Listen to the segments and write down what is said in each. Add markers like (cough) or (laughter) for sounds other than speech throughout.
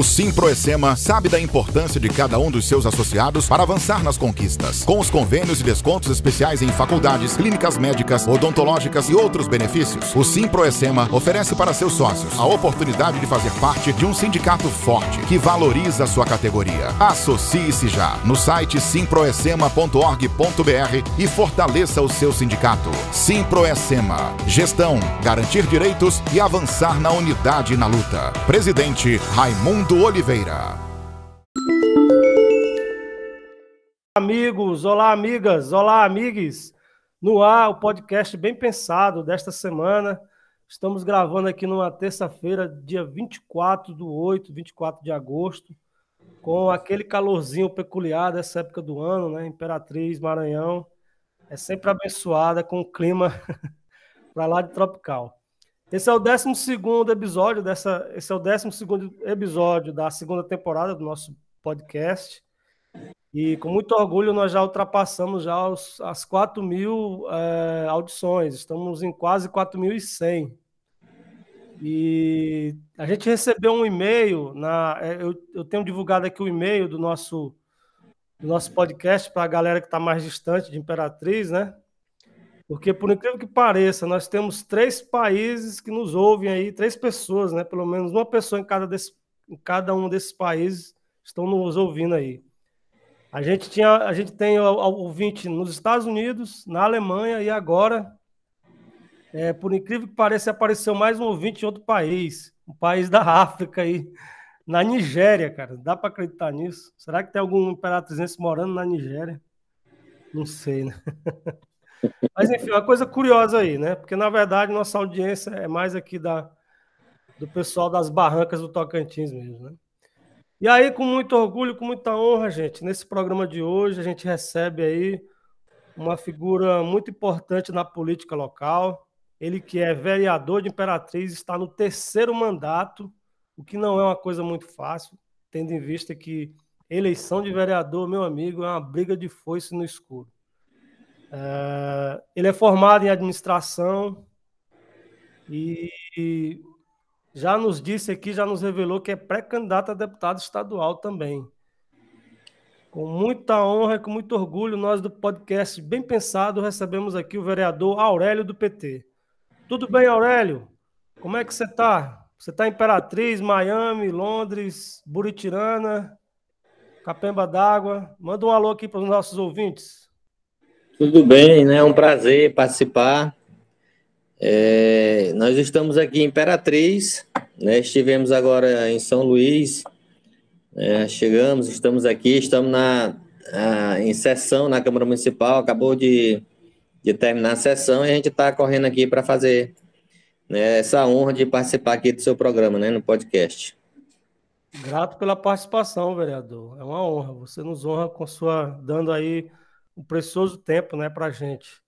O Simproecema sabe da importância de cada um dos seus associados para avançar nas conquistas. Com os convênios e descontos especiais em faculdades, clínicas médicas, odontológicas e outros benefícios, o Simproecema oferece para seus sócios a oportunidade de fazer parte de um sindicato forte que valoriza a sua categoria. Associe-se já no site simproecema.org.br e fortaleça o seu sindicato. Simproecema. Gestão, garantir direitos e avançar na unidade e na luta. Presidente Raimundo Oliveira. Amigos, olá amigas, olá amigues. No ar, o podcast bem pensado desta semana. Estamos gravando aqui numa terça-feira, dia 24 do 8, 24 de agosto, com aquele calorzinho peculiar dessa época do ano, né? Imperatriz, Maranhão. É sempre abençoada com o clima (laughs) para lá de tropical. Esse é o 12 episódio dessa. Esse é o 12 episódio da segunda temporada do nosso podcast. E com muito orgulho nós já ultrapassamos já os, as 4 mil é, audições. Estamos em quase 4.100. E a gente recebeu um e-mail. na é, eu, eu tenho divulgado aqui o e-mail do nosso, do nosso podcast para a galera que está mais distante de Imperatriz, né? Porque, por incrível que pareça, nós temos três países que nos ouvem aí, três pessoas, né? Pelo menos uma pessoa em cada, desse, em cada um desses países estão nos ouvindo aí. A gente, tinha, a gente tem ouvinte nos Estados Unidos, na Alemanha e agora, é, por incrível que pareça, apareceu mais um ouvinte em outro país, um país da África aí, na Nigéria, cara. Dá para acreditar nisso? Será que tem algum imperatrizense morando na Nigéria? Não sei, né? (laughs) Mas enfim, uma coisa curiosa aí, né? Porque na verdade nossa audiência é mais aqui da, do pessoal das barrancas do Tocantins mesmo, né? E aí, com muito orgulho, com muita honra, gente, nesse programa de hoje a gente recebe aí uma figura muito importante na política local. Ele que é vereador de Imperatriz, está no terceiro mandato, o que não é uma coisa muito fácil, tendo em vista que eleição de vereador, meu amigo, é uma briga de foice no escuro. Uh, ele é formado em administração e já nos disse aqui, já nos revelou que é pré-candidato a deputado estadual também. Com muita honra e com muito orgulho, nós do podcast Bem Pensado recebemos aqui o vereador Aurélio do PT. Tudo bem, Aurélio? Como é que você está? Você está em Imperatriz, Miami, Londres, Buritirana, Capemba d'Água. Manda um alô aqui para os nossos ouvintes. Tudo bem, né? É um prazer participar. É, nós estamos aqui em Imperatriz, né? estivemos agora em São Luís, é, chegamos, estamos aqui, estamos na, em sessão na Câmara Municipal, acabou de, de terminar a sessão e a gente está correndo aqui para fazer né, essa honra de participar aqui do seu programa, né, no podcast. Grato pela participação, vereador. É uma honra. Você nos honra com sua dando aí um precioso tempo né, para a gente.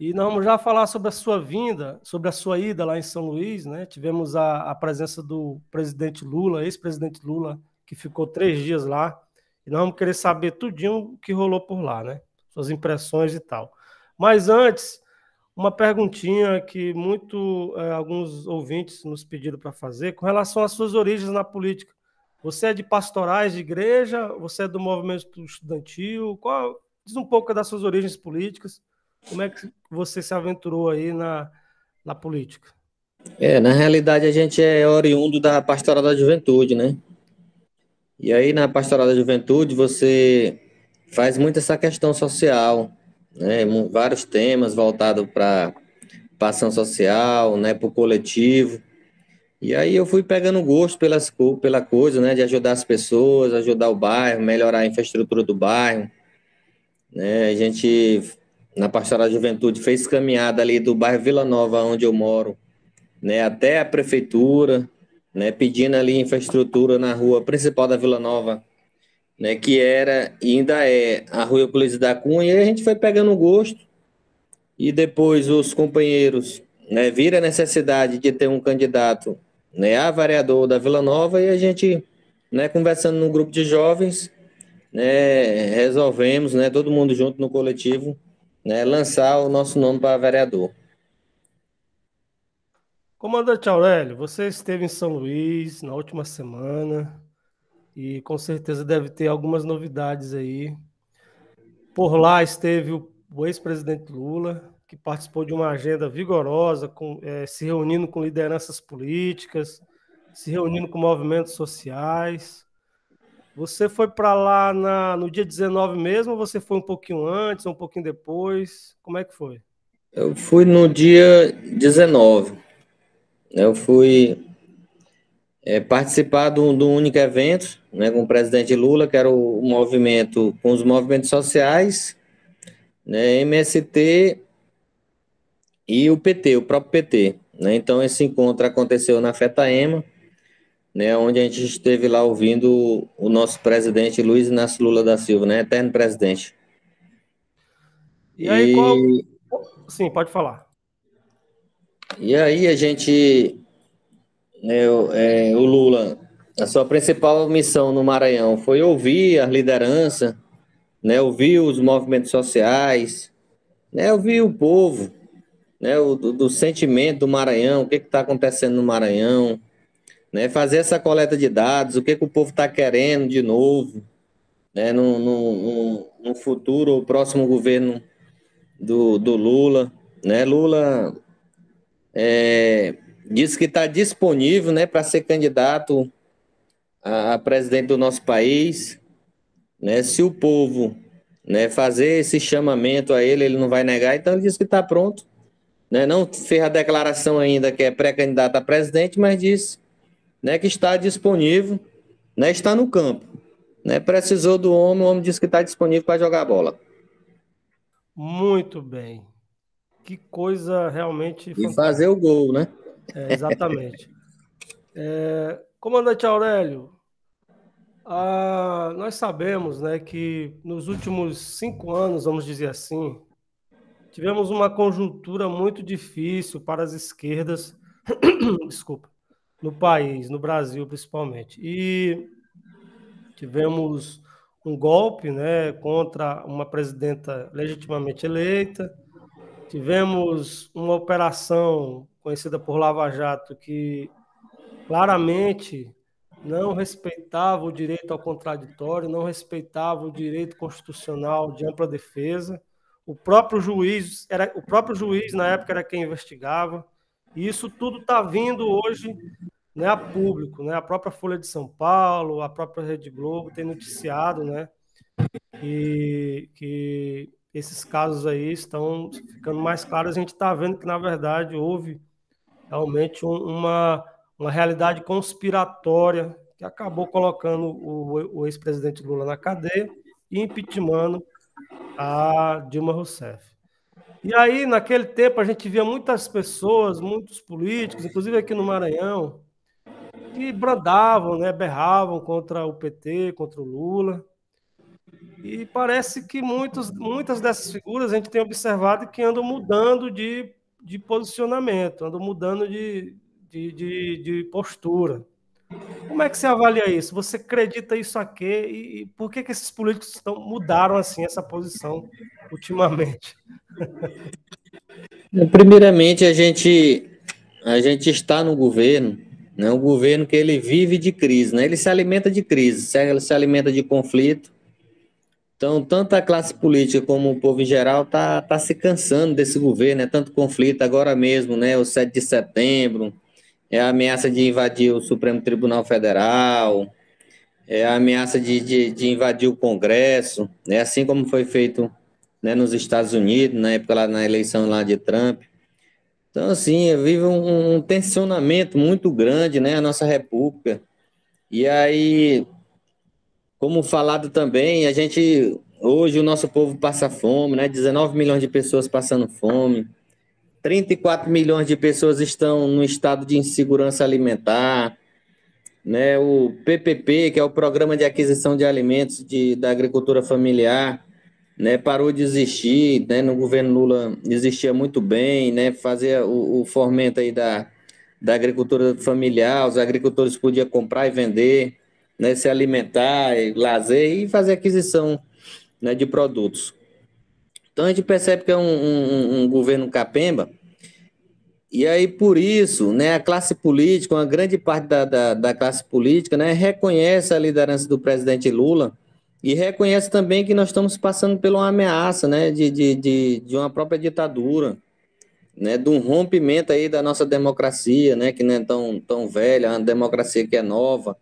E nós vamos já falar sobre a sua vinda, sobre a sua ida lá em São Luís. Né? Tivemos a, a presença do presidente Lula, ex-presidente Lula, que ficou três dias lá. E nós vamos querer saber tudinho o que rolou por lá, né? Suas impressões e tal. Mas antes, uma perguntinha que muito é, alguns ouvintes nos pediram para fazer com relação às suas origens na política. Você é de pastorais de igreja? Você é do movimento estudantil? Qual, Diz um pouco das suas origens políticas, como é que você se aventurou aí na, na política? É, na realidade a gente é oriundo da Pastoral da Juventude, né? E aí na Pastoral da Juventude você faz muito essa questão social, né? Vários temas voltados para ação social, né? Para o coletivo. E aí eu fui pegando gosto pelas, pela coisa, né? De ajudar as pessoas, ajudar o bairro, melhorar a infraestrutura do bairro, né? A gente, na Pastoral da Juventude, fez caminhada ali do bairro Vila Nova, onde eu moro, né, até a prefeitura, né, pedindo ali infraestrutura na rua principal da Vila Nova, né, que era e ainda é a rua Euclides da Cunha, e a gente foi pegando gosto, e depois os companheiros né, viram a necessidade de ter um candidato né, a vereador da Vila Nova, e a gente, né, conversando num grupo de jovens, né, resolvemos, né, todo mundo junto no coletivo, né, lançar o nosso nome para vereador. Comandante Aurélio, você esteve em São Luís na última semana. e com certeza deve ter algumas novidades aí. Por lá esteve o ex-presidente Lula, que participou de uma agenda vigorosa, com, é, se reunindo com lideranças políticas, se reunindo com movimentos sociais. Você foi para lá na, no dia 19 mesmo, ou você foi um pouquinho antes, um pouquinho depois? Como é que foi? Eu fui no dia 19. Eu fui é, participar do, do único evento né, com o presidente Lula, que era o, o movimento com os movimentos sociais, né, MST e o PT, o próprio PT. Né? Então, esse encontro aconteceu na FETAEMA, né, onde a gente esteve lá ouvindo o nosso presidente Luiz Inácio Lula da Silva, né, eterno presidente. E aí, e... qual... Sim, pode falar. E aí a gente, né, é, o Lula, a sua principal missão no Maranhão foi ouvir a liderança, né, ouvir os movimentos sociais, né, ouvir o povo, né, o, do, do sentimento do Maranhão, o que está acontecendo no Maranhão, né, fazer essa coleta de dados, o que, que o povo está querendo de novo, né, no, no, no, futuro ou próximo governo do, do Lula. Né, Lula é, disse que está disponível né, para ser candidato a, a, presidente do nosso país. Né, se o povo né, fazer esse chamamento a ele, ele não vai negar, então ele disse que está pronto. Né, não fez a declaração ainda que é pré-candidato a presidente, mas disse né, que está disponível, né, está no campo. Né, precisou do homem, o homem disse que está disponível para jogar bola. Muito bem. Que coisa realmente. E fazer o gol, né? É, exatamente. (laughs) é, comandante Aurélio, nós sabemos né, que nos últimos cinco anos, vamos dizer assim, tivemos uma conjuntura muito difícil para as esquerdas. (coughs) Desculpa no país, no Brasil principalmente. E tivemos um golpe né, contra uma presidenta legitimamente eleita, tivemos uma operação conhecida por Lava Jato que claramente não respeitava o direito ao contraditório, não respeitava o direito constitucional de ampla defesa. O próprio juiz era o próprio juiz na época era quem investigava. E isso tudo está vindo hoje né, a público, né? A própria Folha de São Paulo, a própria Rede Globo tem noticiado, né? E que esses casos aí estão ficando mais claros. A gente está vendo que, na verdade, houve realmente um, uma, uma realidade conspiratória que acabou colocando o, o ex-presidente Lula na cadeia e impeachmentando a Dilma Rousseff. E aí, naquele tempo, a gente via muitas pessoas, muitos políticos, inclusive aqui no Maranhão, que brandavam, né, berravam contra o PT, contra o Lula. E parece que muitos, muitas dessas figuras a gente tem observado que andam mudando de, de posicionamento, andam mudando de, de, de, de postura. Como é que você avalia isso? Você acredita isso aqui? E, e por que, que esses políticos estão, mudaram assim essa posição ultimamente? (laughs) Primeiramente, a gente, a gente está no governo né? Um governo que ele vive de crise, né? Ele se alimenta de crise, ele se alimenta de conflito. Então, tanto a classe política como o povo em geral está tá se cansando desse governo, né? Tanto conflito agora mesmo, né? O 7 de setembro, é a ameaça de invadir o Supremo Tribunal Federal, é a ameaça de, de, de invadir o Congresso, né? Assim como foi feito né, nos Estados Unidos, na época lá na eleição lá de Trump. Então, assim, vive um, um tensionamento muito grande, né, a nossa república. E aí, como falado também, a gente, hoje o nosso povo passa fome, né, 19 milhões de pessoas passando fome, 34 milhões de pessoas estão no estado de insegurança alimentar, né, o PPP, que é o Programa de Aquisição de Alimentos de, da Agricultura Familiar, né, parou de existir, né, no governo Lula existia muito bem, né, fazia o, o fomento aí da, da agricultura familiar, os agricultores podiam comprar e vender, né, se alimentar, e lazer e fazer aquisição né, de produtos. Então a gente percebe que é um, um, um governo capemba e aí, por isso, né, a classe política, uma grande parte da, da, da, classe política, né, reconhece a liderança do presidente Lula e reconhece também que nós estamos passando por uma ameaça né, de, de, de, de uma própria ditadura, né, de um rompimento aí da nossa democracia, né, que não é tão, tão velha, uma democracia que é nova.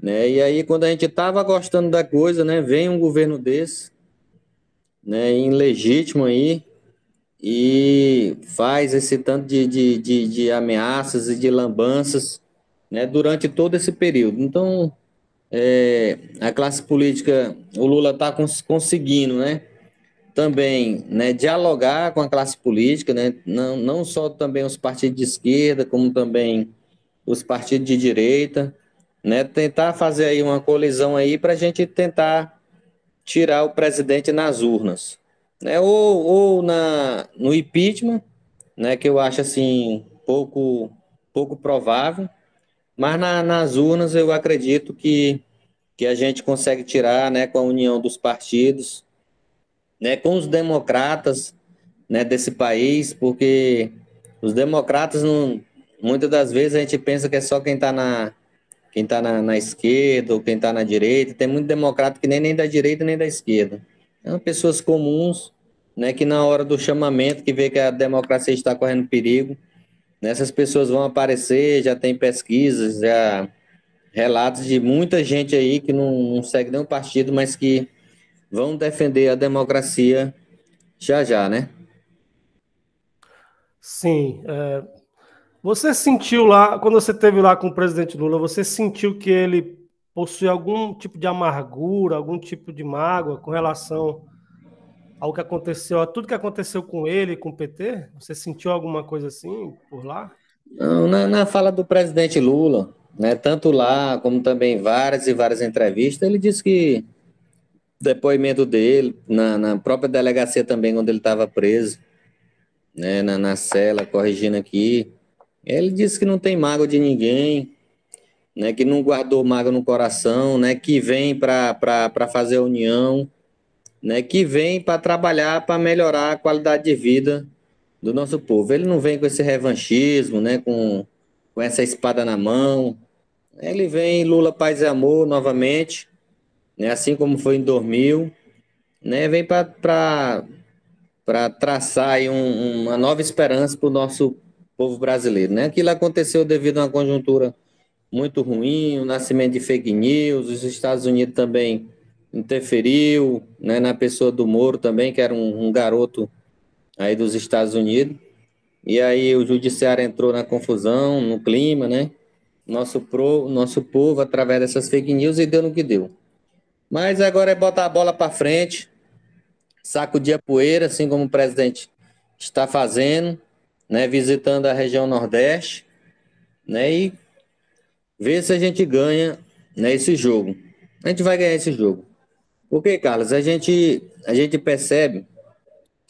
Né, e aí, quando a gente estava gostando da coisa, né, vem um governo desse, né, ilegítimo aí, e faz esse tanto de, de, de, de ameaças e de lambanças né, durante todo esse período. Então, é, a classe política, o Lula está cons conseguindo né, também né, dialogar com a classe política, né, não, não só também os partidos de esquerda, como também os partidos de direita, né, tentar fazer aí uma colisão aí para a gente tentar tirar o presidente nas urnas né? Ou, ou na, no impeachment, né? Que eu acho assim pouco pouco provável, mas na, nas urnas eu acredito que que a gente consegue tirar, né? Com a união dos partidos, né? Com os democratas, né? Desse país, porque os democratas não muitas das vezes a gente pensa que é só quem está na quem está na, na, esquerda ou quem está na direita. Tem muito democrata que nem, nem da direita nem da esquerda. São pessoas comuns, né, que na hora do chamamento, que vê que a democracia está correndo perigo, nessas pessoas vão aparecer, já tem pesquisas, já relatos de muita gente aí que não, não segue nenhum partido, mas que vão defender a democracia já já, né? Sim. É... Você sentiu lá, quando você esteve lá com o presidente Lula, você sentiu que ele possui algum tipo de amargura, algum tipo de mágoa com relação ao que aconteceu, a tudo que aconteceu com ele, com o PT? Você sentiu alguma coisa assim por lá? Não, na, na fala do presidente Lula, né, tanto lá como também várias e várias entrevistas, ele disse que depoimento dele, na, na própria delegacia também, quando ele estava preso, né, na, na cela, corrigindo aqui, ele disse que não tem mágoa de ninguém, né, que não guardou mágoa no coração, né, que vem para fazer a união, né, que vem para trabalhar para melhorar a qualidade de vida do nosso povo. Ele não vem com esse revanchismo, né, com, com essa espada na mão. Ele vem Lula Paz e Amor novamente, né, assim como foi em 2000, né, vem para traçar aí um, uma nova esperança para o nosso povo brasileiro. Né? Aquilo aconteceu devido a uma conjuntura muito ruim, o nascimento de fake news, os Estados Unidos também interferiu né, na pessoa do Moro também, que era um, um, garoto aí dos Estados Unidos. E aí o judiciário entrou na confusão, no clima, né? Nosso, pro, nosso povo, através dessas fake news, e deu no que deu. Mas agora é botar a bola para frente, sacudir a poeira, assim como o presidente está fazendo, né? Visitando a região Nordeste, né? E ver se a gente ganha né, esse jogo. A gente vai ganhar esse jogo. Porque, Carlos, a gente, a gente percebe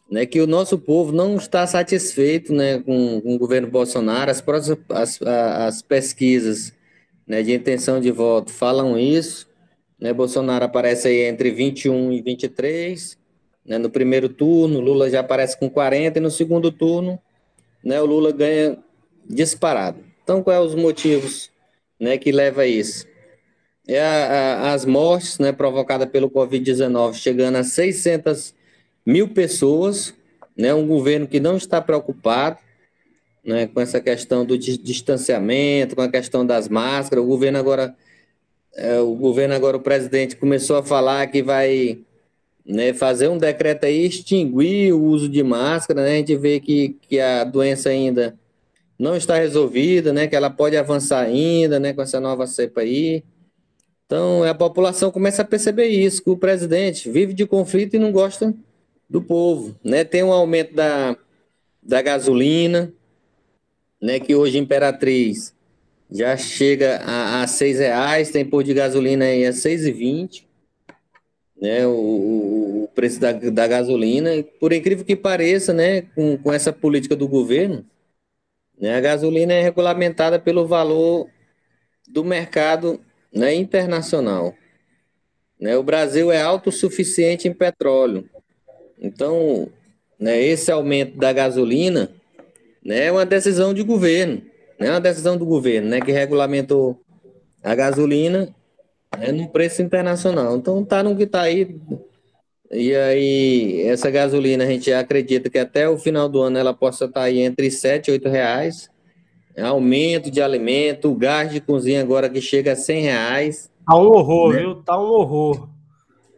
né, que o nosso povo não está satisfeito né, com, com o governo Bolsonaro. As, as, as pesquisas né, de intenção de voto falam isso. Né, Bolsonaro aparece aí entre 21 e 23. Né, no primeiro turno, Lula já aparece com 40, e no segundo turno, né, o Lula ganha disparado. Então, quais são os motivos né, que leva a isso? É a, a, as mortes né, provocadas pelo Covid-19 chegando a 600 mil pessoas, né, um governo que não está preocupado né, com essa questão do distanciamento, com a questão das máscaras. O governo agora, é, o governo agora, o presidente começou a falar que vai né, fazer um decreto aí extinguir o uso de máscara. Né, a gente vê que, que a doença ainda não está resolvida, né, que ela pode avançar ainda, né, com essa nova cepa aí. Então, a população começa a perceber isso, que o presidente vive de conflito e não gosta do povo. Né? Tem um aumento da, da gasolina, né, que hoje Imperatriz já chega a, a seis reais, tem pôr de gasolina aí a seis e vinte, né, o, o preço da, da gasolina. Por incrível que pareça, né, com, com essa política do governo, né, a gasolina é regulamentada pelo valor do mercado né, internacional. Né, o Brasil é autossuficiente em petróleo. Então, né, esse aumento da gasolina né, é uma decisão de governo, né, uma decisão do governo, né, que regulamentou a gasolina né, no preço internacional. Então tá no que tá aí. E aí, essa gasolina, a gente acredita que até o final do ano ela possa estar tá aí entre 7 e 8 reais. Aumento de alimento, o gás de cozinha agora que chega a 100 reais. Tá um horror, né? viu? Tá um horror.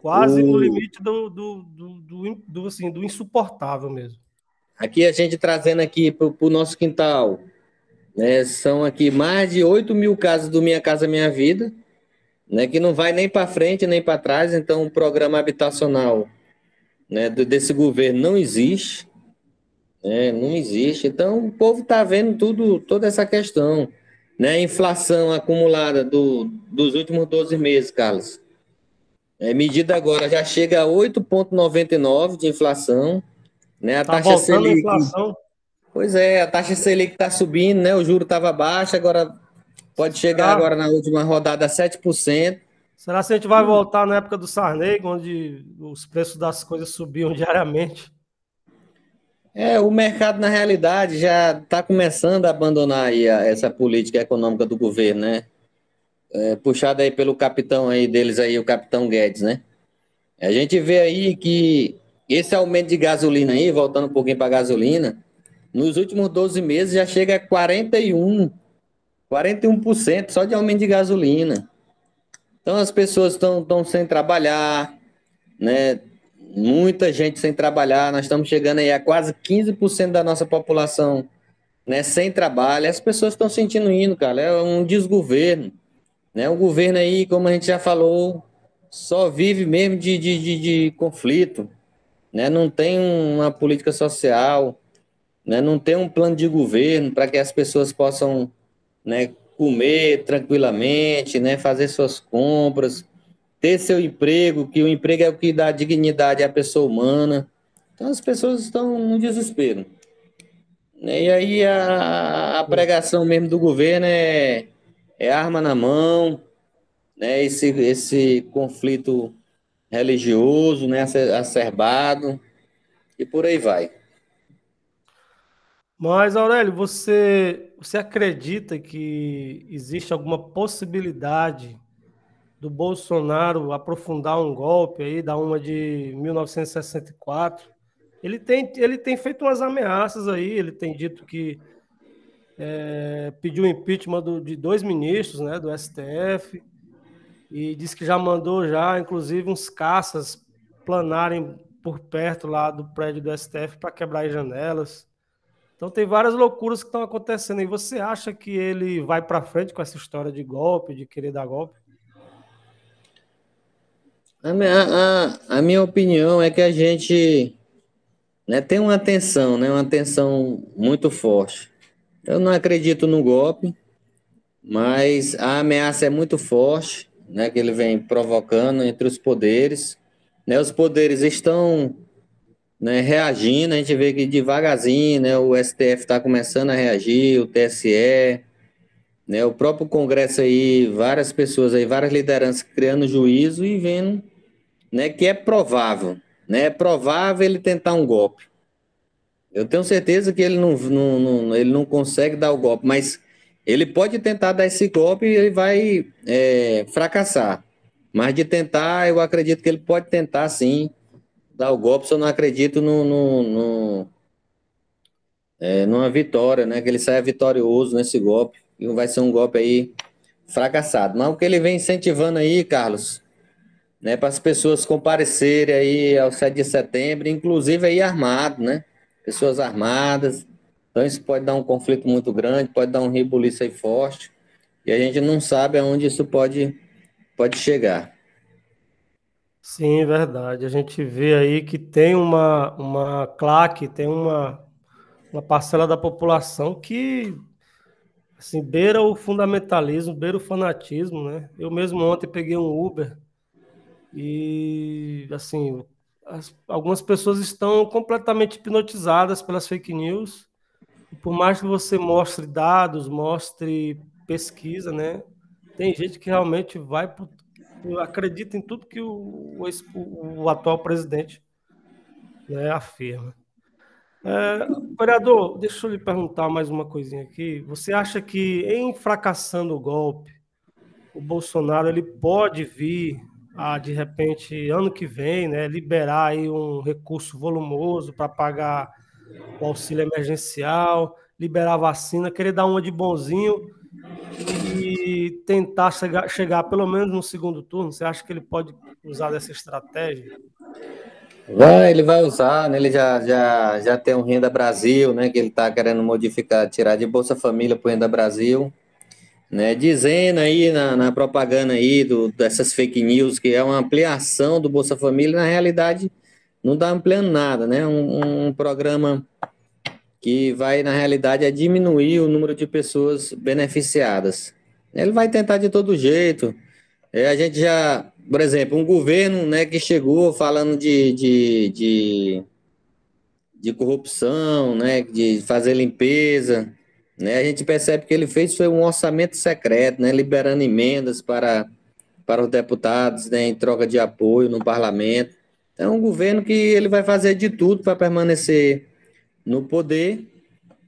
Quase o... no limite do, do, do, do, assim, do insuportável mesmo. Aqui a gente trazendo aqui para o nosso quintal, né, são aqui mais de 8 mil casas do Minha Casa Minha Vida, né, que não vai nem para frente nem para trás, então o programa habitacional né, desse governo não existe, né, não existe. Então o povo está vendo tudo, toda essa questão, né, inflação acumulada do, dos últimos 12 meses, Carlos. É, medida agora já chega a 8,99 de inflação. Né? A tá taxa Selic. inflação. Pois é, a taxa Selic está subindo, né? O juro estava baixo, agora pode chegar agora na última rodada a 7%. Será que a gente vai voltar na época do Sarney, onde os preços das coisas subiam (laughs) diariamente? É, o mercado, na realidade, já está começando a abandonar aí a, essa política econômica do governo, né? É, puxado aí pelo capitão aí deles aí, o capitão Guedes, né? A gente vê aí que esse aumento de gasolina aí, voltando um pouquinho para gasolina, nos últimos 12 meses já chega a 41, 41% só de aumento de gasolina. Então as pessoas estão sem trabalhar, né? Muita gente sem trabalhar, nós estamos chegando aí a quase 15% da nossa população, né, sem trabalho. As pessoas estão sentindo indo, cara, é um desgoverno, né? O governo aí, como a gente já falou, só vive mesmo de, de, de, de conflito, né? não tem uma política social, né? não tem um plano de governo para que as pessoas possam né, comer tranquilamente, né? fazer suas compras, ter seu emprego, que o emprego é o que dá dignidade à pessoa humana. Então as pessoas estão no desespero. Né? E aí a, a pregação mesmo do governo é, é arma na mão, né? esse, esse conflito religioso, né, acerbado, e por aí vai. Mas, Aurélio, você, você acredita que existe alguma possibilidade do Bolsonaro aprofundar um golpe aí, da uma de 1964? Ele tem, ele tem feito umas ameaças aí, ele tem dito que é, pediu impeachment do, de dois ministros né, do STF, e disse que já mandou já, inclusive, uns caças planarem por perto lá do prédio do STF para quebrar as janelas. Então tem várias loucuras que estão acontecendo. E você acha que ele vai para frente com essa história de golpe, de querer dar golpe? A minha, a, a minha opinião é que a gente né, tem uma tensão, né, uma tensão muito forte. Eu não acredito no golpe, mas a ameaça é muito forte né, que ele vem provocando entre os poderes. Né, os poderes estão né, reagindo, a gente vê que devagarzinho né, o STF está começando a reagir, o TSE, né, o próprio Congresso aí, várias pessoas aí, várias lideranças criando juízo e vendo né, que é provável, né, é provável ele tentar um golpe. Eu tenho certeza que ele não, não, não, ele não consegue dar o golpe, mas ele pode tentar dar esse golpe e ele vai é, fracassar. Mas de tentar, eu acredito que ele pode tentar sim dar o golpe, só não acredito no, no, no é, numa vitória, né? Que ele saia vitorioso nesse golpe. E vai ser um golpe aí fracassado. Mas o que ele vem incentivando aí, Carlos, né? Para as pessoas comparecerem aí ao 7 de setembro, inclusive aí armado, né? Pessoas armadas então isso pode dar um conflito muito grande, pode dar um rebuliço aí forte, e a gente não sabe aonde isso pode, pode chegar. Sim, verdade. A gente vê aí que tem uma, uma claque, tem uma, uma parcela da população que assim, beira o fundamentalismo, beira o fanatismo, né? Eu mesmo ontem peguei um Uber e, assim, as, algumas pessoas estão completamente hipnotizadas pelas fake news por mais que você mostre dados, mostre pesquisa, né? Tem gente que realmente vai acredita em tudo que o, o, o atual presidente né, afirma. É, vereador, deixa eu lhe perguntar mais uma coisinha aqui. Você acha que em fracassando o golpe, o Bolsonaro ele pode vir a, de repente, ano que vem, né, liberar aí um recurso volumoso para pagar o auxílio emergencial, liberar vacina, querer dar uma de bonzinho e tentar chegar, chegar pelo menos no segundo turno? Você acha que ele pode usar dessa estratégia? Vai, ele vai usar, né? Ele já, já, já tem um Renda Brasil, né? Que ele está querendo modificar, tirar de Bolsa Família para Renda Brasil, né? Dizendo aí na, na propaganda aí do, dessas fake news que é uma ampliação do Bolsa Família, na realidade não está ampliando nada, né? Um, um programa que vai, na realidade, é diminuir o número de pessoas beneficiadas. Ele vai tentar de todo jeito. É, a gente já por exemplo, um governo né, que chegou falando de, de, de, de, corrupção, né, de fazer limpeza, né, a gente percebe que ele fez foi um orçamento secreto, né, liberando emendas para, para os deputados né, em troca de apoio no parlamento. É um governo que ele vai fazer de tudo para permanecer no poder,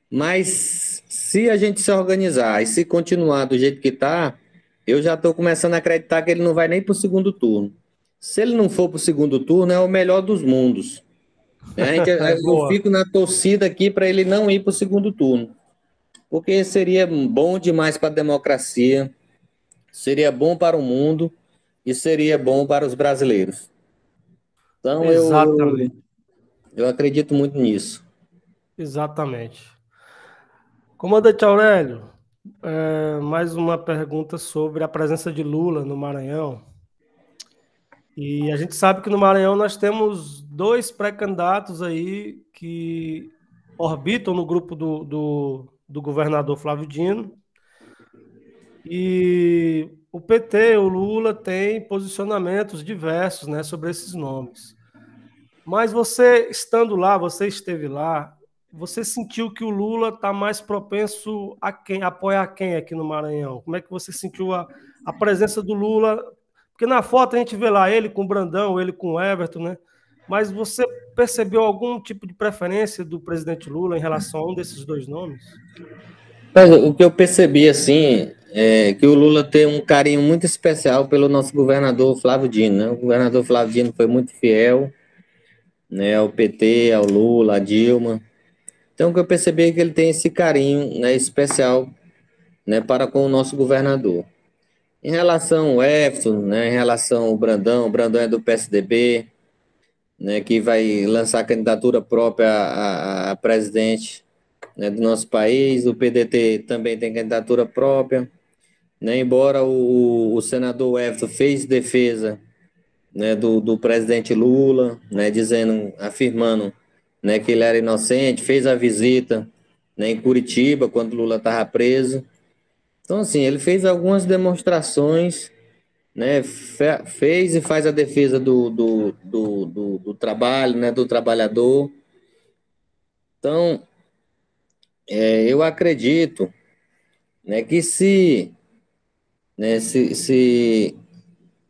mas se a gente se organizar e se continuar do jeito que está, eu já estou começando a acreditar que ele não vai nem para o segundo turno. Se ele não for para o segundo turno, é o melhor dos mundos. Né? (laughs) eu fico na torcida aqui para ele não ir para o segundo turno. Porque seria bom demais para a democracia, seria bom para o mundo e seria bom para os brasileiros. Então eu, eu acredito muito nisso. Exatamente. Comandante Aurélio, é, mais uma pergunta sobre a presença de Lula no Maranhão. E a gente sabe que no Maranhão nós temos dois pré-candidatos aí que orbitam no grupo do, do, do governador Flávio Dino. E o PT, o Lula, tem posicionamentos diversos né, sobre esses nomes. Mas você, estando lá, você esteve lá, você sentiu que o Lula está mais propenso a quem apoiar quem aqui no Maranhão? Como é que você sentiu a, a presença do Lula? Porque na foto a gente vê lá ele com o Brandão, ele com o Everton, né? Mas você percebeu algum tipo de preferência do presidente Lula em relação a um desses dois nomes? o que eu percebi, assim, é que o Lula tem um carinho muito especial pelo nosso governador Flávio Dino, né? O governador Flávio Dino foi muito fiel né, ao PT, ao Lula, à Dilma, então, o que eu percebi é que ele tem esse carinho né, especial né, para com o nosso governador. Em relação ao Everton, né, em relação ao Brandão, o Brandão é do PSDB, né, que vai lançar candidatura própria a, a, a presidente né, do nosso país. O PDT também tem candidatura própria. Né, embora o, o senador Everton fez defesa né, do, do presidente Lula, né, dizendo, afirmando né, que ele era inocente, fez a visita né, em Curitiba, quando Lula estava preso. Então, assim, ele fez algumas demonstrações, né, fez e faz a defesa do, do, do, do, do trabalho, né, do trabalhador. Então, é, eu acredito né, que se, né, se, se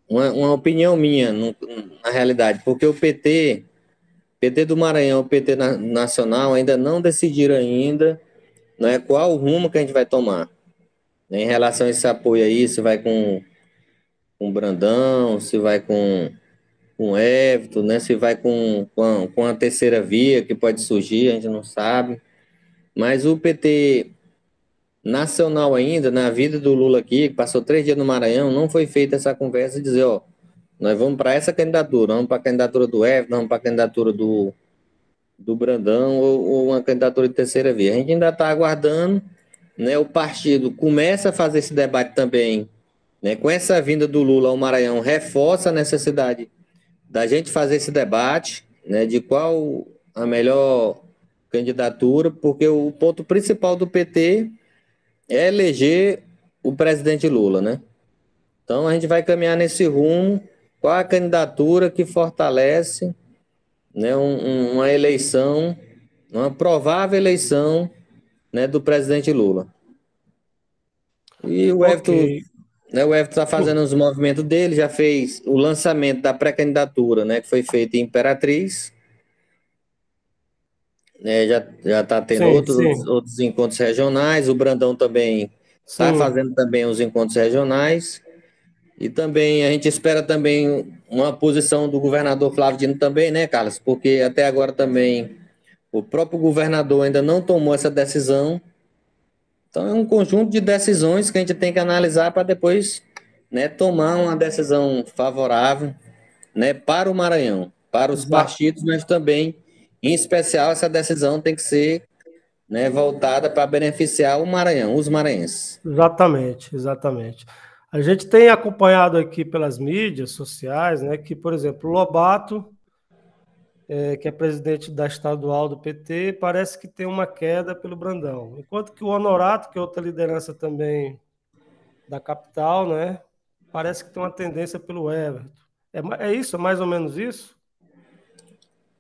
uma, uma opinião minha, no, na realidade, porque o PT PT do Maranhão, PT nacional ainda não decidiram ainda né, qual o rumo que a gente vai tomar. Né, em relação a esse apoio aí, se vai com, com Brandão, se vai com, com Everton, né, se vai com, com a, com, a, terceira via que pode surgir, a gente não sabe. Mas o PT nacional ainda, na vida do Lula aqui, que passou três dias no Maranhão, não foi feita essa conversa de dizer, ó, nós vamos para essa candidatura, vamos para a candidatura do Everton, vamos para a candidatura do, do Brandão ou, ou, uma candidatura de terceira via. A gente ainda está aguardando, né? O partido começa a fazer esse debate também, né? Com essa vinda do Lula ao Maranhão, reforça a necessidade da gente fazer esse debate, né? De qual a melhor candidatura, porque o ponto principal do PT é eleger o presidente Lula, né? Então a gente vai caminhar nesse rumo qual a candidatura que fortalece né, um, uma eleição, uma provável eleição né, do presidente Lula? E o Everton okay. né, o Everton está fazendo os movimentos dele, já fez o lançamento da pré-candidatura, né, que foi feito em Imperatriz. né, já já está tendo sim, outros, sim. outros encontros regionais. O Brandão também está fazendo também os encontros regionais. E também a gente espera também uma posição do governador Flávio Dino também, né, Carlos? Porque até agora também o próprio governador ainda não tomou essa decisão. Então é um conjunto de decisões que a gente tem que analisar para depois né, tomar uma decisão favorável né, para o Maranhão, para os partidos, mas também, em especial, essa decisão tem que ser né, voltada para beneficiar o Maranhão, os maranhenses. Exatamente, exatamente. A gente tem acompanhado aqui pelas mídias sociais, né, que, por exemplo, o Lobato, é, que é presidente da estadual do PT, parece que tem uma queda pelo Brandão. Enquanto que o Honorato, que é outra liderança também da capital, né, parece que tem uma tendência pelo Everton. É, é isso? É mais ou menos isso?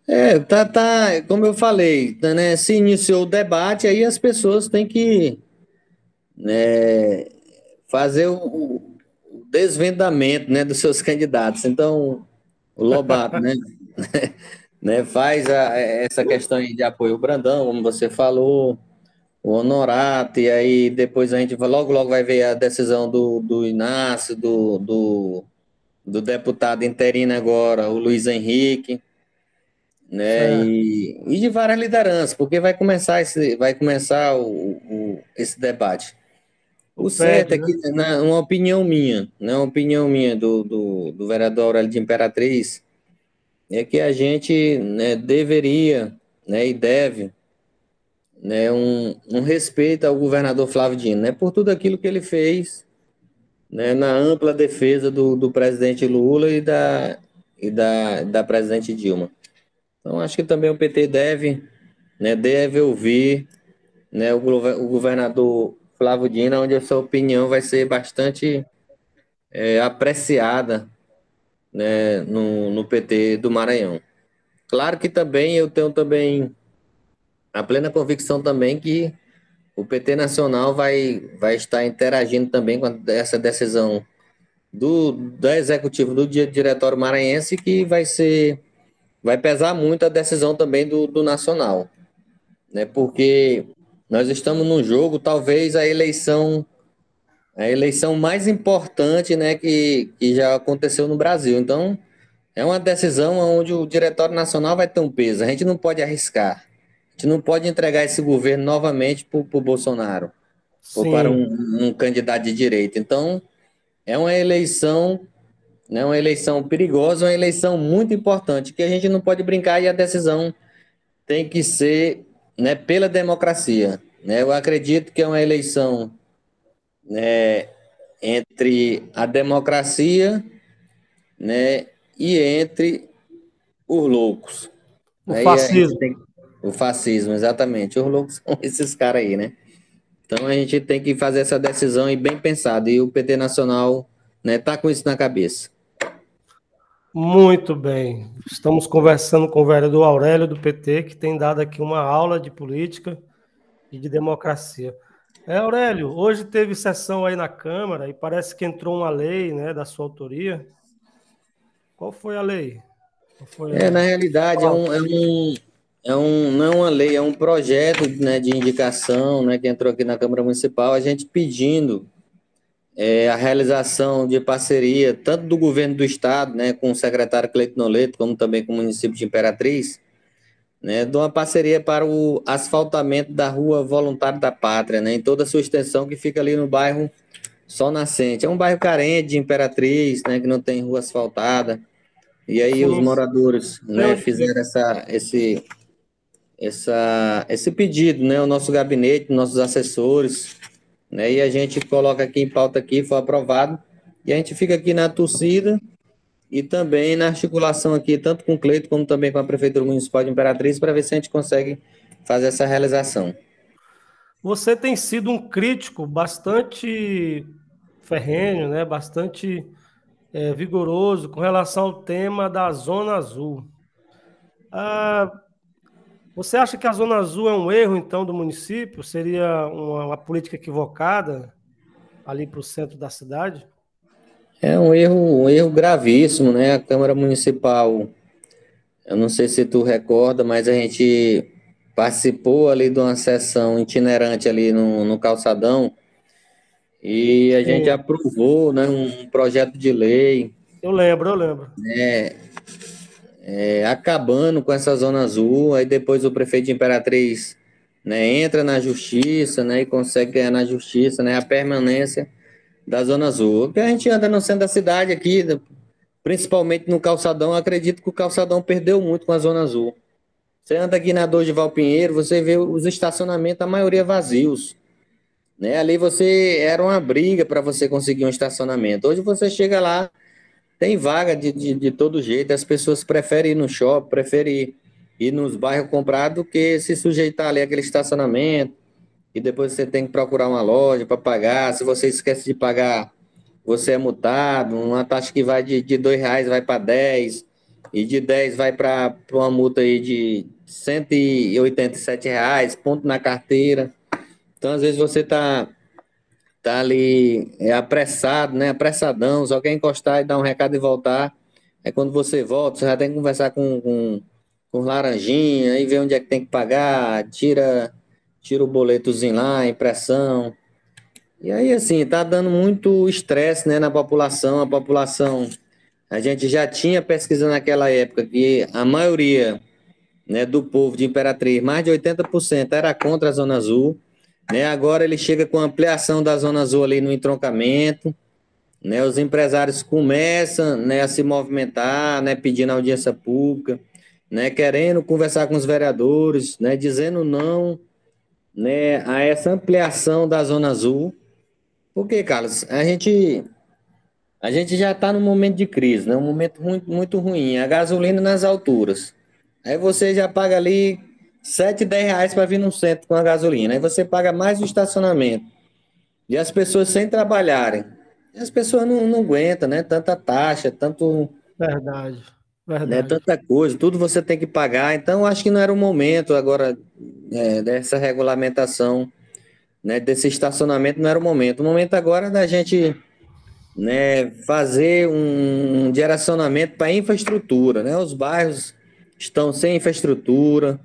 É, tá, tá, como eu falei, né, se iniciou o debate, aí as pessoas têm que né, fazer o, o, desvendamento né, dos seus candidatos. Então, o Lobato, né, (laughs) né, faz a, essa questão de apoio ao Brandão, como você falou, o Honorato, e aí depois a gente logo, logo vai ver a decisão do, do Inácio, do, do, do deputado interino agora, o Luiz Henrique, né, é. e, e de várias lideranças, porque vai começar esse, vai começar o, o esse debate. O certo é que, né? na, uma opinião minha, né, uma opinião minha do, do, do vereador Aurélio de Imperatriz, é que a gente né, deveria né, e deve né, um, um respeito ao governador Flávio Dino, né, por tudo aquilo que ele fez né, na ampla defesa do, do presidente Lula e da, e da, da presidente Dilma. Então, acho que também o PT deve, né, deve ouvir né, o, o governador Flávio Dino, onde a sua opinião vai ser bastante é, apreciada né, no, no PT do Maranhão. Claro que também eu tenho também a plena convicção também que o PT Nacional vai, vai estar interagindo também com essa decisão do, do executivo do diretório maranhense que vai ser vai pesar muito a decisão também do, do Nacional, né? Porque nós estamos num jogo, talvez a eleição a eleição mais importante, né, que, que já aconteceu no Brasil. Então, é uma decisão onde o Diretório Nacional vai ter um peso. A gente não pode arriscar. A gente não pode entregar esse governo novamente para o Bolsonaro Sim. ou para um, um, candidato de direita. Então, é uma eleição, né, uma eleição perigosa, uma eleição muito importante, que a gente não pode brincar e a decisão tem que ser né, pela democracia. Né? Eu acredito que é uma eleição né, entre a democracia né, e entre os loucos. O aí fascismo. Tem, o fascismo, exatamente. Os loucos (laughs) são esses caras aí, né? Então a gente tem que fazer essa decisão e bem pensado. E o PT Nacional né, tá com isso na cabeça. Muito bem. Estamos conversando com o vereador Aurélio do PT, que tem dado aqui uma aula de política e de democracia. É, Aurélio, hoje teve sessão aí na Câmara e parece que entrou uma lei né, da sua autoria. Qual foi a lei? Foi a... É, na realidade, é um, é um, é um, não é uma lei, é um projeto né, de indicação né, que entrou aqui na Câmara Municipal, a gente pedindo é, a realização de parceria, tanto do governo do Estado, né, com o secretário Cleiton Noleto, como também com o município de Imperatriz, né, de uma parceria para o asfaltamento da rua Voluntário da Pátria, né, em toda a sua extensão, que fica ali no bairro Sol Nascente. É um bairro carente de Imperatriz, né, que não tem rua asfaltada, e aí os moradores né, fizeram essa, esse, essa, esse pedido, né, o nosso gabinete, nossos assessores, né? E a gente coloca aqui em pauta aqui, foi aprovado, e a gente fica aqui na torcida e também na articulação aqui, tanto com o Cleito como também com a Prefeitura Municipal de Imperatriz, para ver se a gente consegue fazer essa realização. Você tem sido um crítico bastante ferrenho, né? bastante é, vigoroso com relação ao tema da Zona Azul. Ah, você acha que a Zona Azul é um erro, então, do município? Seria uma, uma política equivocada ali para o centro da cidade? É um erro, um erro gravíssimo, né? A Câmara Municipal, eu não sei se tu recorda, mas a gente participou ali de uma sessão itinerante ali no, no calçadão e a Sim. gente aprovou né, um projeto de lei. Eu lembro, eu lembro. É, é, acabando com essa zona azul, aí depois o prefeito de Imperatriz né, entra na justiça né, e consegue ganhar na justiça né, a permanência da zona azul. Que a gente anda no centro da cidade aqui, principalmente no calçadão, acredito que o calçadão perdeu muito com a zona azul. Você anda aqui na Dorival Pinheiro, você vê os estacionamentos, a maioria vazios. Né? Ali você era uma briga para você conseguir um estacionamento. Hoje você chega lá, tem vaga de, de, de, todo jeito. As pessoas preferem ir no shopping, preferem ir nos bairros comprar do que se sujeitar ali aquele estacionamento. E depois você tem que procurar uma loja para pagar. Se você esquece de pagar, você é multado. Uma taxa que vai de, de dois reais vai para 10. E de 10 vai para uma multa aí de 187 reais, ponto na carteira. Então, às vezes, você está tá ali é apressado, né? Apressadão, só quer encostar e dar um recado e voltar. É quando você volta, você já tem que conversar com, com, com laranjinha, aí vê onde é que tem que pagar, tira, tira o boletozinho lá, impressão. E aí, assim, tá dando muito estresse, né, na população. A população, a gente já tinha pesquisa naquela época que a maioria, né, do povo de Imperatriz, mais de 80% era contra a Zona Azul. Né? Agora ele chega com ampliação da Zona Azul ali no entroncamento. Né? Os empresários começam né, a se movimentar, né, pedindo audiência pública, né, querendo conversar com os vereadores, né, dizendo não né, a essa ampliação da Zona Azul. Porque, Carlos, a gente, a gente já está num momento de crise, né, um momento muito, muito ruim. A gasolina nas alturas. Aí você já paga ali 7, 10 reais para vir no centro com a gasolina. Aí você paga mais o estacionamento. E as pessoas sem trabalharem. E as pessoas não, não aguentam, né? Tanta taxa, tanto. Verdade. Verdade. Né? Tanta coisa, tudo você tem que pagar. Então, acho que não era o momento agora é, dessa regulamentação, né? Desse estacionamento, não era o momento. O momento agora é da gente né, fazer um direcionamento para infraestrutura, né? Os bairros estão sem infraestrutura,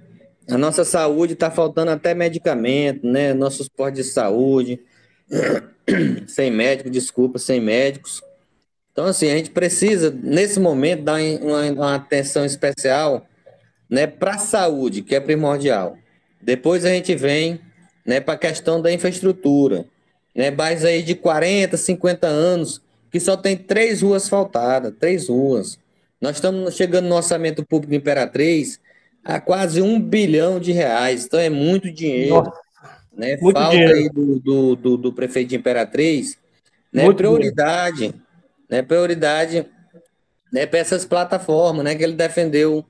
a nossa saúde está faltando até medicamento, né? Nossos postos de saúde, (clears throat) sem médico, desculpa, sem médicos. Então, assim, a gente precisa, nesse momento, dar uma, uma atenção especial né, para a saúde, que é primordial. Depois a gente vem né, para a questão da infraestrutura. Né, bairros aí de 40, 50 anos, que só tem três ruas faltadas, três ruas. Nós estamos chegando no orçamento público Imperatriz a quase um bilhão de reais. Então é muito dinheiro. Nossa, né? Muito Falta dinheiro. aí do, do, do, do, prefeito de Imperatriz. Né? Muito prioridade. Né? Prioridade né? para essas plataformas né? que ele defendeu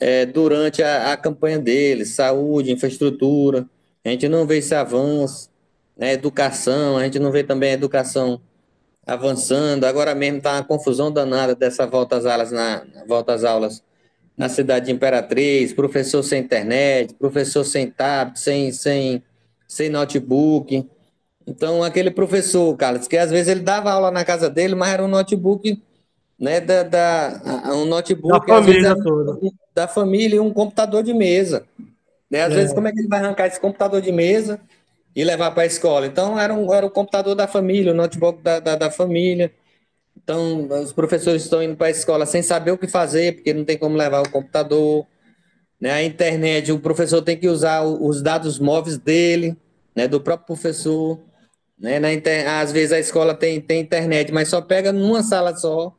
é, durante a, a, campanha dele, saúde, infraestrutura. A gente não vê esse avanço, né? educação, a gente não vê também a educação avançando. Agora mesmo está uma confusão danada dessa volta às aulas na volta às aulas na cidade de Imperatriz, professor sem internet, professor sem tablet, sem, sem, sem notebook. Então, aquele professor, Carlos, que às vezes ele dava aula na casa dele, mas era um notebook, né, da, da um notebook da família toda. da família e um computador de mesa. Né? Às é. vezes, como é que ele vai arrancar esse computador de mesa e levar para a escola? Então, era, um, era o computador da família, o notebook da, da, da família. Então, os professores estão indo para a escola sem saber o que fazer, porque não tem como levar o computador. Né? A internet, o professor tem que usar os dados móveis dele, né? do próprio professor. Né? Na inter... Às vezes a escola tem, tem internet, mas só pega numa sala só.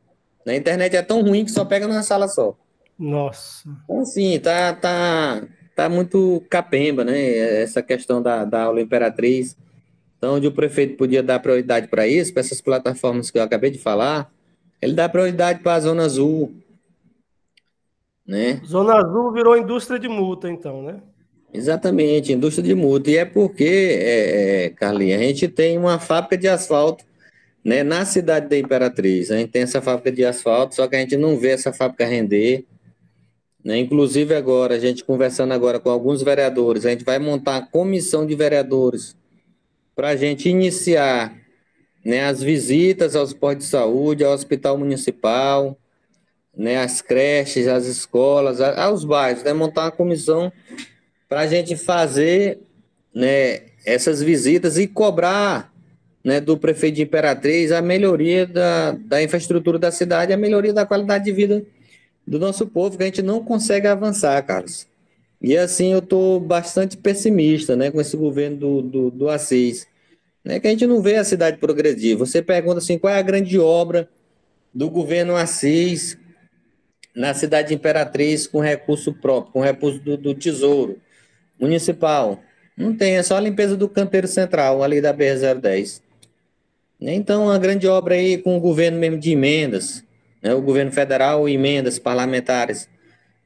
A internet é tão ruim que só pega numa sala só. Nossa. Então, assim, tá, tá, tá muito capemba, né? Essa questão da, da aula imperatriz. Então, onde o prefeito podia dar prioridade para isso, para essas plataformas que eu acabei de falar, ele dá prioridade para a Zona Azul. Né? Zona Azul virou indústria de multa, então, né? Exatamente, indústria de multa. E é porque, é, é, Carlinhos, a gente tem uma fábrica de asfalto né, na cidade da Imperatriz. A gente tem essa fábrica de asfalto, só que a gente não vê essa fábrica render. Né? Inclusive agora, a gente conversando agora com alguns vereadores, a gente vai montar a comissão de vereadores para a gente iniciar né, as visitas aos postos de saúde, ao hospital municipal, né, às creches, às escolas, aos bairros, né, montar uma comissão para a gente fazer né, essas visitas e cobrar né, do prefeito de Imperatriz a melhoria da, da infraestrutura da cidade, a melhoria da qualidade de vida do nosso povo, que a gente não consegue avançar, Carlos. E assim eu estou bastante pessimista né, com esse governo do, do, do Assis. Né, que a gente não vê a cidade progredir. Você pergunta assim, qual é a grande obra do governo Assis na cidade de Imperatriz com recurso próprio, com recurso do, do Tesouro Municipal? Não tem, é só a limpeza do canteiro central, ali da BR-010. Então, a grande obra aí com o governo mesmo de emendas, né, o governo federal, emendas parlamentares.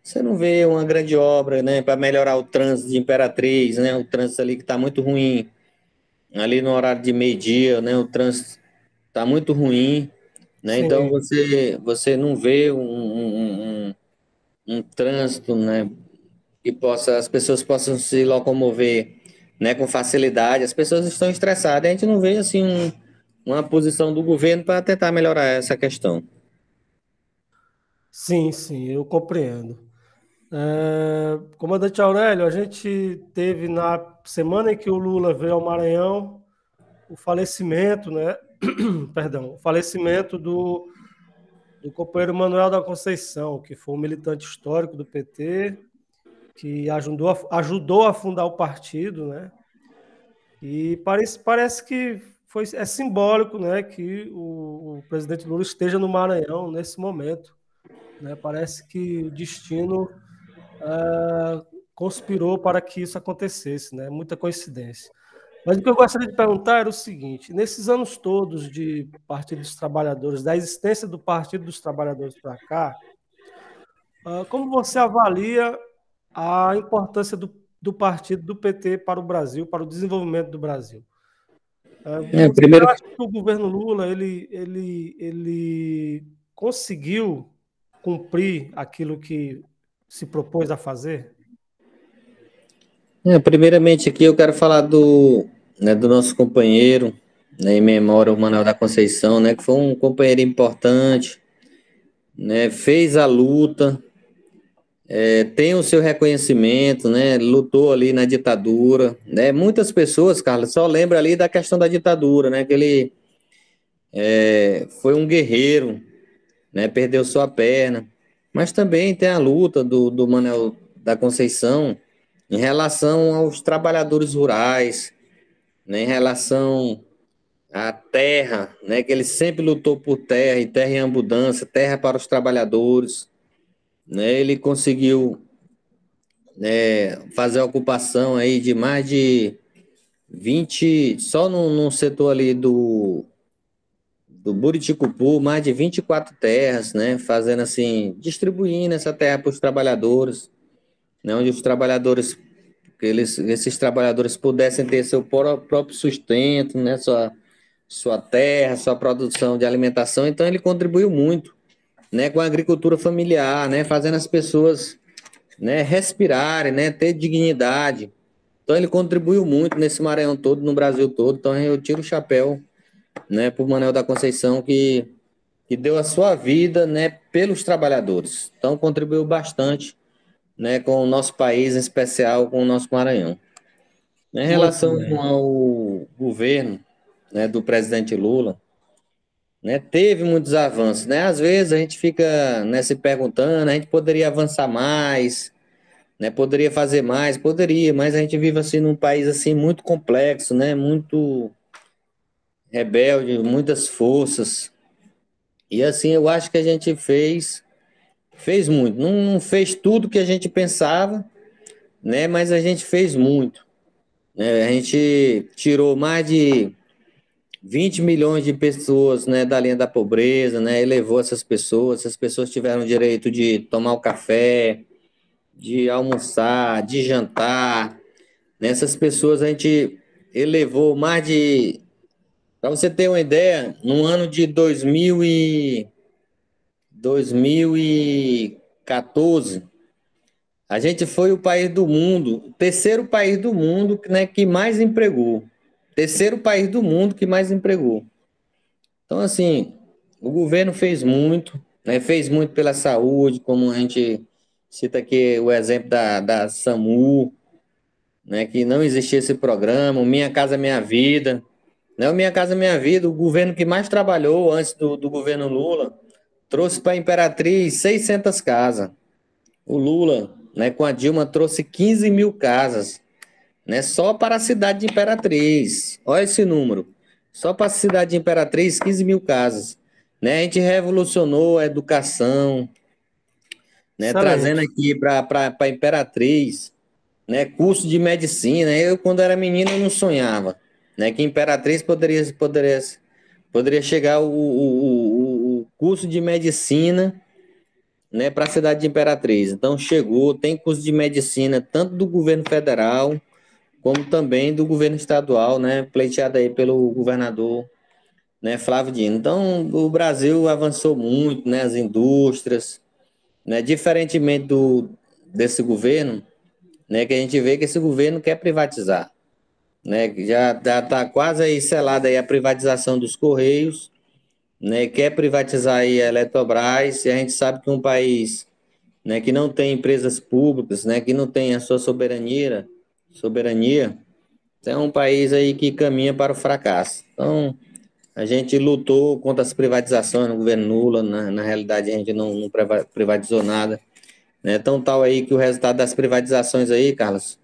Você não vê uma grande obra né, para melhorar o trânsito de Imperatriz, né, o trânsito ali que está muito ruim. Ali no horário de meio-dia, né, o trânsito está muito ruim. Né? Então, você, você não vê um, um, um, um trânsito né, que possa, as pessoas possam se locomover né, com facilidade. As pessoas estão estressadas. A gente não vê assim um, uma posição do governo para tentar melhorar essa questão. Sim, sim, eu compreendo. É, comandante Aurélio, a gente teve na semana em que o Lula veio ao Maranhão o falecimento, né? (clears throat) Perdão, o falecimento do, do companheiro Manuel da Conceição, que foi um militante histórico do PT, que ajudou a, ajudou a fundar o partido, né? E parece, parece que foi, é simbólico né, que o, o presidente Lula esteja no Maranhão nesse momento. Né? Parece que o destino uh, conspirou para que isso acontecesse, né? Muita coincidência. Mas o que eu gostaria de perguntar era o seguinte: nesses anos todos de Partido dos Trabalhadores, da existência do Partido dos Trabalhadores para cá, uh, como você avalia a importância do, do partido do PT para o Brasil, para o desenvolvimento do Brasil? Uh, é, primeiro... Eu acho que o governo Lula ele, ele, ele conseguiu cumprir aquilo que se propôs a fazer? É, primeiramente aqui eu quero falar do, né, do nosso companheiro, né, em memória o Manuel da Conceição, né, que foi um companheiro importante, né, fez a luta, é, tem o seu reconhecimento, né, lutou ali na ditadura, né, muitas pessoas, Carlos, só lembram ali da questão da ditadura, né, que ele é, foi um guerreiro, né, perdeu sua perna, mas também tem a luta do, do Manuel da Conceição em relação aos trabalhadores rurais, né, em relação à terra, né, que ele sempre lutou por terra e terra em abundância, terra para os trabalhadores. Né, ele conseguiu né, fazer a ocupação aí de mais de 20, só no, setor ali do do Buriticupu, mais de 24 terras, né, fazendo assim, distribuindo essa terra para os trabalhadores, né, onde os trabalhadores, eles, esses trabalhadores pudessem ter seu próprio sustento, né, sua, sua terra, sua produção de alimentação, então ele contribuiu muito, né, com a agricultura familiar, né, fazendo as pessoas, né, respirarem, né, ter dignidade, então ele contribuiu muito nesse Maranhão todo, no Brasil todo, então eu tiro o chapéu né, por Manuel da Conceição, que, que deu a sua vida né, pelos trabalhadores. Então, contribuiu bastante né, com o nosso país, em especial com o nosso Maranhão. Em relação ao governo né, do presidente Lula, né, teve muitos avanços. Né? Às vezes a gente fica né, se perguntando, a gente poderia avançar mais, né, poderia fazer mais, poderia, mas a gente vive assim num país assim muito complexo, né, muito rebelde, muitas forças. E assim, eu acho que a gente fez fez muito. Não, não, fez tudo que a gente pensava, né? Mas a gente fez muito. Né? A gente tirou mais de 20 milhões de pessoas né, da linha da pobreza, né? Elevou essas pessoas. Essas pessoas tiveram o direito de tomar o café, de almoçar, de jantar. Nessas pessoas a gente elevou mais de para você ter uma ideia, no ano de 2000 e 2014, a gente foi o país do mundo, o terceiro país do mundo né, que mais empregou. Terceiro país do mundo que mais empregou. Então, assim, o governo fez muito, né, fez muito pela saúde, como a gente cita aqui o exemplo da, da SAMU, né, que não existia esse programa, Minha Casa Minha Vida. Né, o Minha Casa Minha Vida, o governo que mais trabalhou antes do, do governo Lula, trouxe para a Imperatriz 600 casas. O Lula, né, com a Dilma, trouxe 15 mil casas, né, só para a cidade de Imperatriz. Olha esse número. Só para a cidade de Imperatriz, 15 mil casas. Né, a gente revolucionou a educação, né, trazendo aqui para a Imperatriz né, curso de medicina. Eu, quando era menino, não sonhava né, que Imperatriz poderia, poderia, poderia chegar o, o, o, o curso de medicina né, para a cidade de Imperatriz. Então chegou, tem curso de medicina tanto do governo federal como também do governo estadual, né, pleiteado aí pelo governador, né, Flávio Dino. Então o Brasil avançou muito, né, as indústrias, né, diferentemente do desse governo, né, que a gente vê que esse governo quer privatizar, né, já está quase aí selada aí a privatização dos correios, né, quer privatizar aí a Eletrobras, e a gente sabe que um país, né, que não tem empresas públicas, né, que não tem a sua soberania, soberania, é um país aí que caminha para o fracasso. Então, a gente lutou contra as privatizações no governo Lula, na, na realidade a gente não, não privatizou nada. Né? Tão tal aí que o resultado das privatizações aí, Carlos,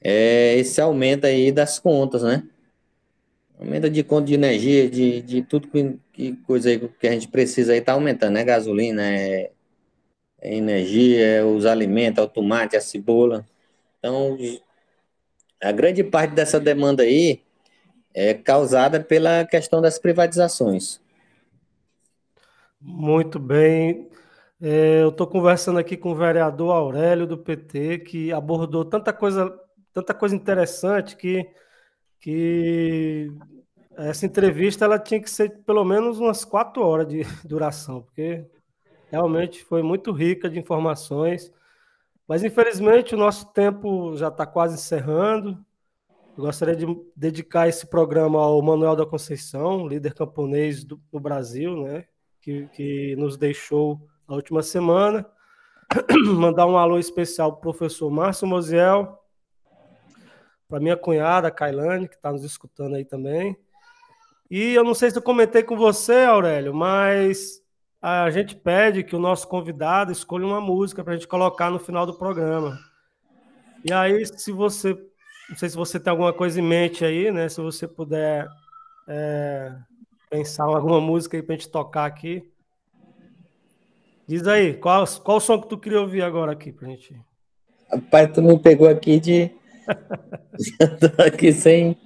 é esse aumento aí das contas, né? Aumenta de conta de energia, de, de tudo que, que coisa aí que a gente precisa aí tá aumentando, né? Gasolina, é, é energia, é os alimentos, é o tomate, a cebola. Então, a grande parte dessa demanda aí é causada pela questão das privatizações. Muito bem. É, eu estou conversando aqui com o vereador Aurélio do PT, que abordou tanta coisa, tanta coisa interessante que, que essa entrevista ela tinha que ser pelo menos umas quatro horas de (laughs) duração, porque realmente foi muito rica de informações. Mas infelizmente o nosso tempo já está quase encerrando. Eu gostaria de dedicar esse programa ao Manuel da Conceição, líder camponês do, do Brasil, né, que, que nos deixou na última semana. (clears throat) Mandar um alô especial para o professor Márcio Moziel, para minha cunhada, Kailane, que está nos escutando aí também. E eu não sei se eu comentei com você, Aurélio, mas a gente pede que o nosso convidado escolha uma música para a gente colocar no final do programa. E aí, se você. Não sei se você tem alguma coisa em mente aí, né? Se você puder é, pensar em alguma música aí para a gente tocar aqui. Diz aí, qual, qual o som que tu queria ouvir agora aqui pra gente? Rapaz, tu me pegou aqui de. (laughs) Tô aqui sem.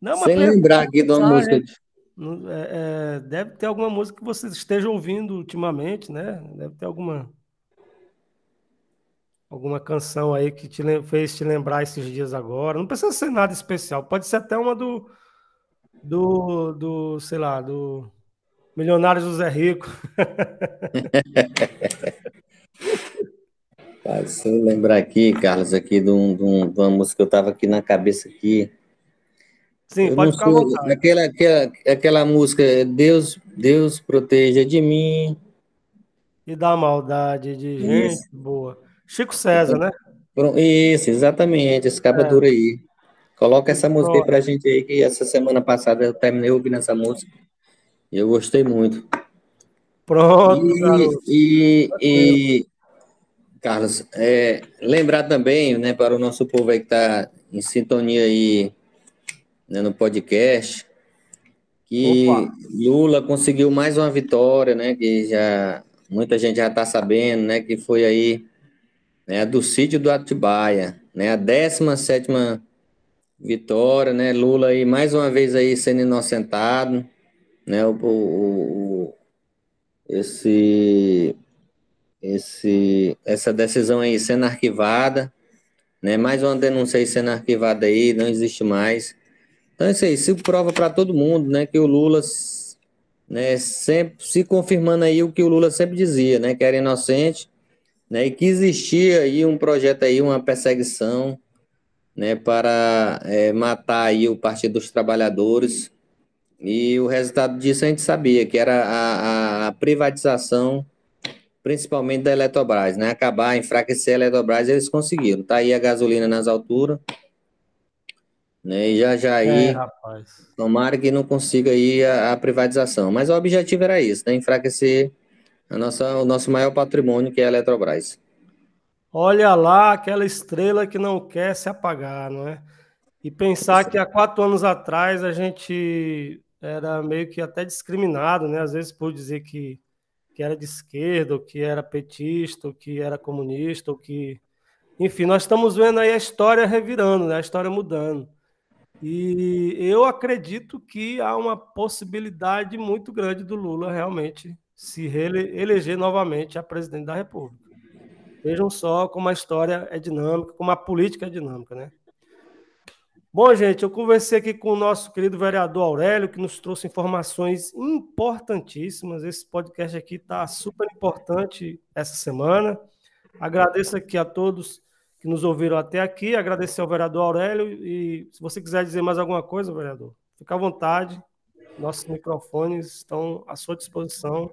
Não, sem lembrar aqui de uma música. É, deve ter alguma música que você esteja ouvindo ultimamente, né? Deve ter alguma alguma canção aí que te fez te lembrar esses dias agora. Não precisa ser nada especial, pode ser até uma do do, do sei lá, do Milionários do Zé Rico. (laughs) Se eu lembrar aqui, Carlos, aqui de, um, de, um, de, uma música que eu estava aqui na cabeça aqui. Sim, eu pode ficar sou, aquela, aquela, aquela música, Deus, Deus proteja de mim. E da maldade de gente Isso. boa. Chico César, né? Isso, exatamente, esse é. duro aí. Coloca essa música aí pra gente aí, que essa semana passada eu terminei ouvindo essa música. Eu gostei muito. Pronto, e, e, e, Carlos, é, lembrar também, né, para o nosso povo aí que está em sintonia aí né, no podcast, que Opa. Lula conseguiu mais uma vitória, né, que já muita gente já está sabendo, né, que foi aí né, do sítio do Atibaia, né, a 17 vitória, né, Lula aí mais uma vez aí sendo inocentado, né, o, o, o, esse, esse, essa decisão aí sendo arquivada, né, mais uma denúncia aí sendo arquivada aí, não existe mais. Então, isso aí, se prova para todo mundo, né, que o Lula, né, sempre se confirmando aí o que o Lula sempre dizia, né, que era inocente, né, e que existia aí um projeto aí, uma perseguição, né, para é, matar aí o Partido dos Trabalhadores, e o resultado disso a gente sabia, que era a, a, privatização principalmente da Eletrobras, né? Acabar, enfraquecer a Eletrobras, eles conseguiram. Tá aí a gasolina nas alturas, né? E já já aí, é, tomara que não consiga aí a, a, privatização. Mas o objetivo era isso, né? Enfraquecer a nossa, o nosso maior patrimônio, que é a Eletrobras. Olha lá aquela estrela que não quer se apagar, não é? E pensar que há quatro anos atrás a gente era meio que até discriminado, né? Às vezes por dizer que, que era de esquerda, ou que era petista, ou que era comunista, ou que. Enfim, nós estamos vendo aí a história revirando, né? a história mudando. E eu acredito que há uma possibilidade muito grande do Lula realmente se eleger novamente a presidente da República. Vejam só como a história é dinâmica, como a política é dinâmica, né? Bom, gente, eu conversei aqui com o nosso querido vereador Aurélio, que nos trouxe informações importantíssimas. Esse podcast aqui está super importante essa semana. Agradeço aqui a todos que nos ouviram até aqui, agradecer ao vereador Aurélio e se você quiser dizer mais alguma coisa, vereador, fica à vontade. Nossos microfones estão à sua disposição.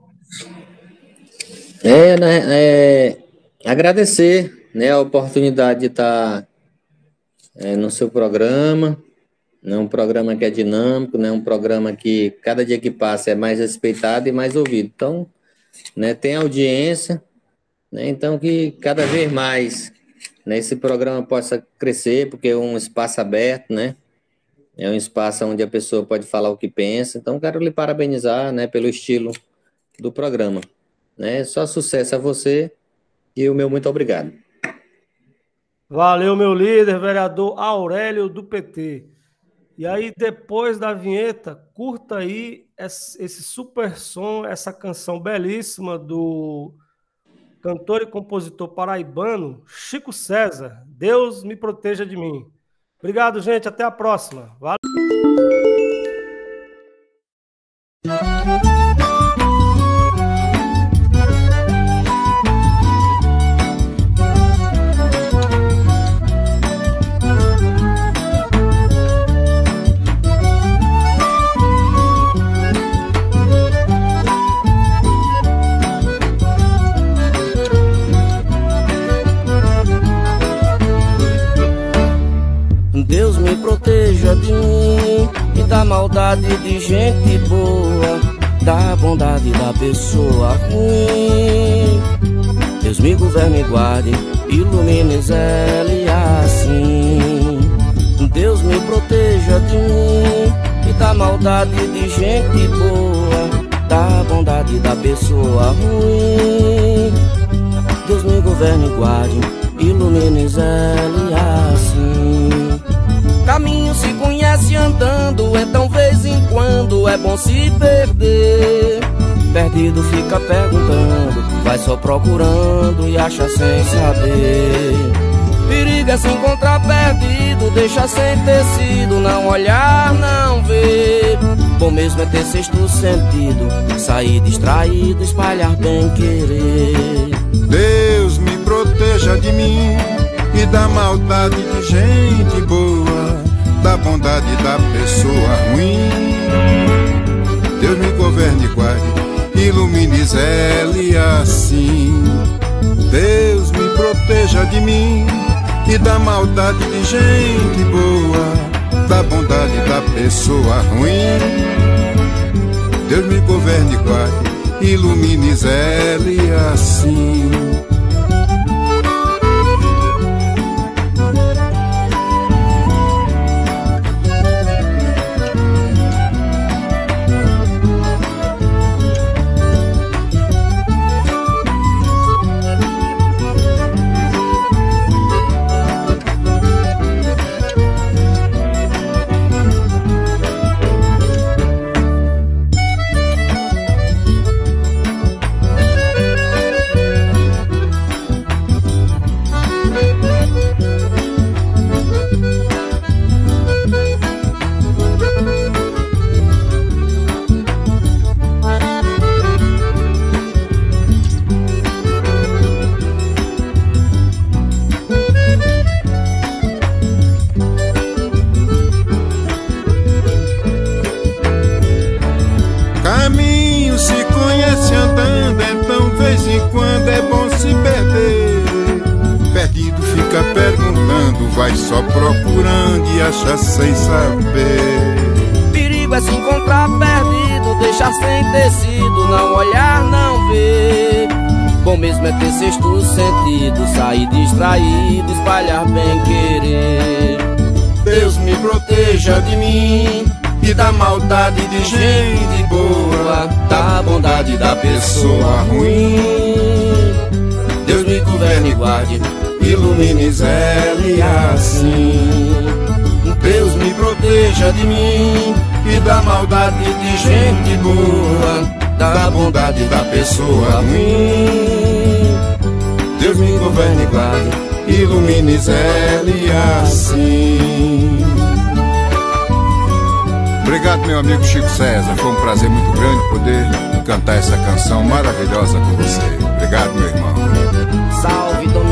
É, né, é, agradecer né, a oportunidade de estar é, no seu programa. É um programa que é dinâmico, né? um programa que cada dia que passa é mais respeitado e mais ouvido. Então, né, tem audiência, né? então que cada vez mais né, esse programa possa crescer, porque é um espaço aberto, né? É um espaço onde a pessoa pode falar o que pensa. Então, quero lhe parabenizar né, pelo estilo do programa. Né? Só sucesso a você e o meu muito obrigado. Valeu, meu líder, vereador Aurélio do PT. E aí, depois da vinheta, curta aí esse super som, essa canção belíssima do cantor e compositor paraibano Chico César. Deus me proteja de mim. Obrigado, gente. Até a próxima. Valeu. Pessoa ruim. Deus me governe e guarde, ilumine ele assim. Deus me proteja de mim e da maldade de gente boa, da bondade da pessoa ruim. Deus me governe e guarde, ilumine ele assim. Caminho se conhece andando, então vez em quando é bom se perder. Perdido fica perguntando, vai só procurando e acha sem saber. Periga se encontrar perdido, deixa sem tecido, não olhar, não ver. Bom mesmo é ter sexto sentido, sair distraído, espalhar bem querer. Deus me proteja de mim e da maldade de gente boa, da bondade da pessoa ruim. Deus me governe e guarde, ilumine Zé assim. Deus me proteja de mim e da maldade de gente boa, da bondade da pessoa ruim. Deus me governe e guarde, ilumine Zé assim. Da pessoa ruim. Deus me governe e guarde, ilumine zele assim. Deus me proteja de mim e da maldade de gente boa, da bondade da pessoa ruim. Deus me governe e guarde, ilumine zele assim. Obrigado, meu amigo Chico César. Foi um prazer muito grande poder cantar essa canção maravilhosa com você. Obrigado, meu irmão. Salve, Dominguinhos.